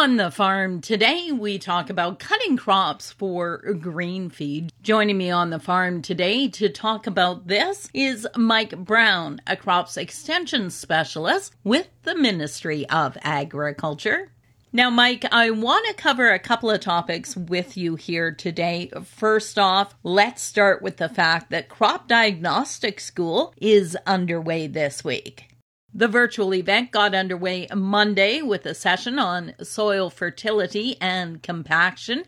On the farm today, we talk about cutting crops for green feed. Joining me on the farm today to talk about this is Mike Brown, a crops extension specialist with the Ministry of Agriculture. Now, Mike, I want to cover a couple of topics with you here today. First off, let's start with the fact that Crop Diagnostic School is underway this week. The virtual event got underway Monday with a session on soil fertility and compaction.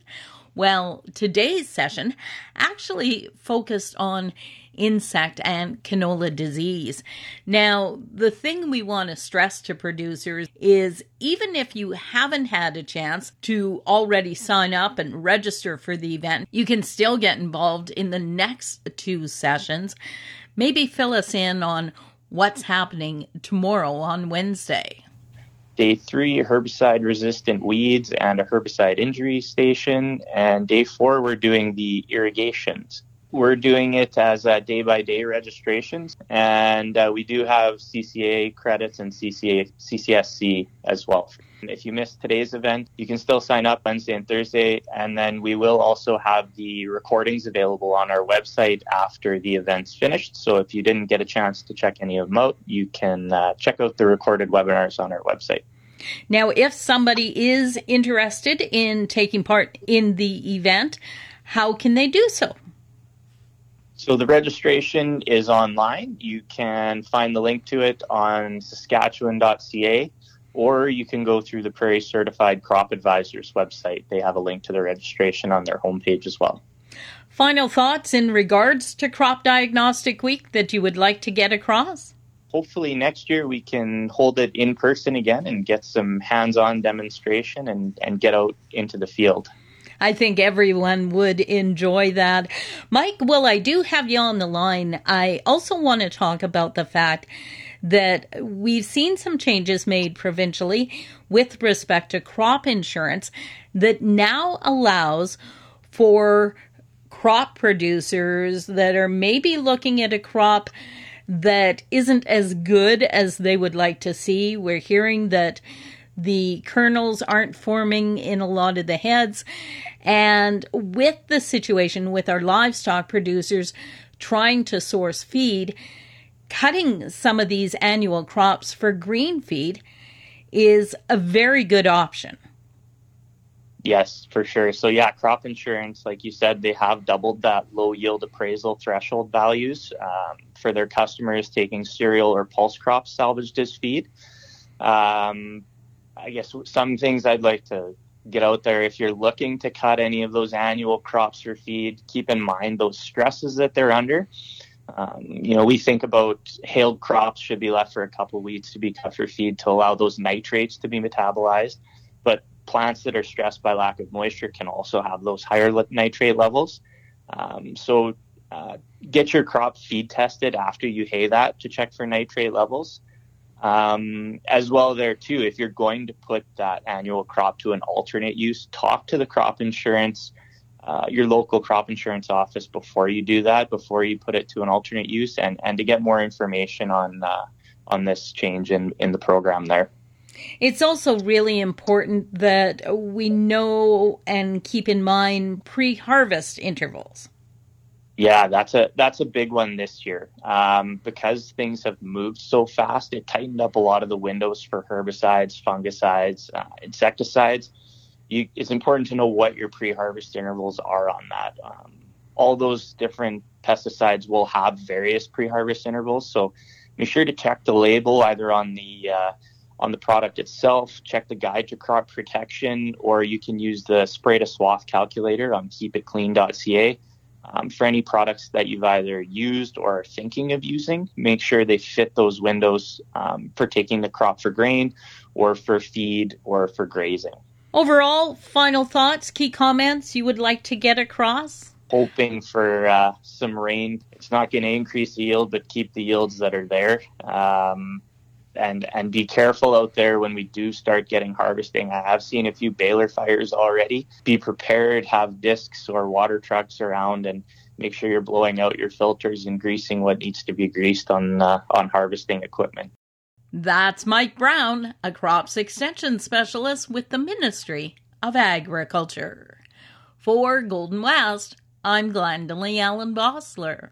Well, today's session actually focused on insect and canola disease. Now, the thing we want to stress to producers is even if you haven't had a chance to already sign up and register for the event, you can still get involved in the next two sessions. Maybe fill us in on what's happening tomorrow on Wednesday. Day three, herbicide resistant weeds and a herbicide injury station. And day four, we're doing the irrigations. We're doing it as day by day registrations, and uh, we do have CCA credits and CCA, CCSC as well. If you missed today's event, you can still sign up Wednesday and Thursday, and then we will also have the recordings available on our website after the event's finished. So if you didn't get a chance to check any of them out, you can uh, check out the recorded webinars on our website. Now, if somebody is interested in taking part in the event, how can they do so? So the registration is online. You can find the link to it on saskatchewan.ca or you can go through the Prairie Certified Crop Advisors website. They have a link to the registration on their homepage as well. Final thoughts in regards to Crop Diagnostic Week that you would like to get across? Hopefully, next year we can hold it in person again and get some hands on demonstration and, and get out into the field. I think everyone would enjoy that. Mike, well, I do have you on the line. I also want to talk about the fact that we've seen some changes made provincially with respect to crop insurance that now allows for crop producers that are maybe looking at a crop that isn't as good as they would like to see. We're hearing that the kernels aren't forming in a lot of the heads. And with the situation with our livestock producers trying to source feed, cutting some of these annual crops for green feed is a very good option. Yes, for sure. So, yeah, crop insurance, like you said, they have doubled that low yield appraisal threshold values um, for their customers taking cereal or pulse crops salvaged as feed. Um, I guess some things I'd like to get out there if you're looking to cut any of those annual crops for feed, keep in mind those stresses that they're under. Um, you know, we think about hailed crops should be left for a couple weeks to be cut for feed to allow those nitrates to be metabolized. But plants that are stressed by lack of moisture can also have those higher nitrate levels. Um, so uh, get your crop feed tested after you hay that to check for nitrate levels. Um, as well, there too, if you're going to put that annual crop to an alternate use, talk to the crop insurance, uh, your local crop insurance office before you do that, before you put it to an alternate use, and, and to get more information on uh, on this change in, in the program there. It's also really important that we know and keep in mind pre harvest intervals. Yeah, that's a that's a big one this year um, because things have moved so fast. It tightened up a lot of the windows for herbicides, fungicides, uh, insecticides. You, it's important to know what your pre-harvest intervals are on that. Um, all those different pesticides will have various pre-harvest intervals, so be sure to check the label either on the uh, on the product itself. Check the guide to crop protection, or you can use the spray to swath calculator on keepitclean.ca um, for any products that you've either used or are thinking of using, make sure they fit those windows um, for taking the crop for grain or for feed or for grazing. Overall, final thoughts, key comments you would like to get across? Hoping for uh, some rain. It's not going to increase the yield, but keep the yields that are there. Um, and and be careful out there when we do start getting harvesting. I have seen a few baler fires already. Be prepared, have discs or water trucks around, and make sure you're blowing out your filters and greasing what needs to be greased on uh, on harvesting equipment. That's Mike Brown, a crops extension specialist with the Ministry of Agriculture. For Golden West, I'm Glendalee Allen Bossler.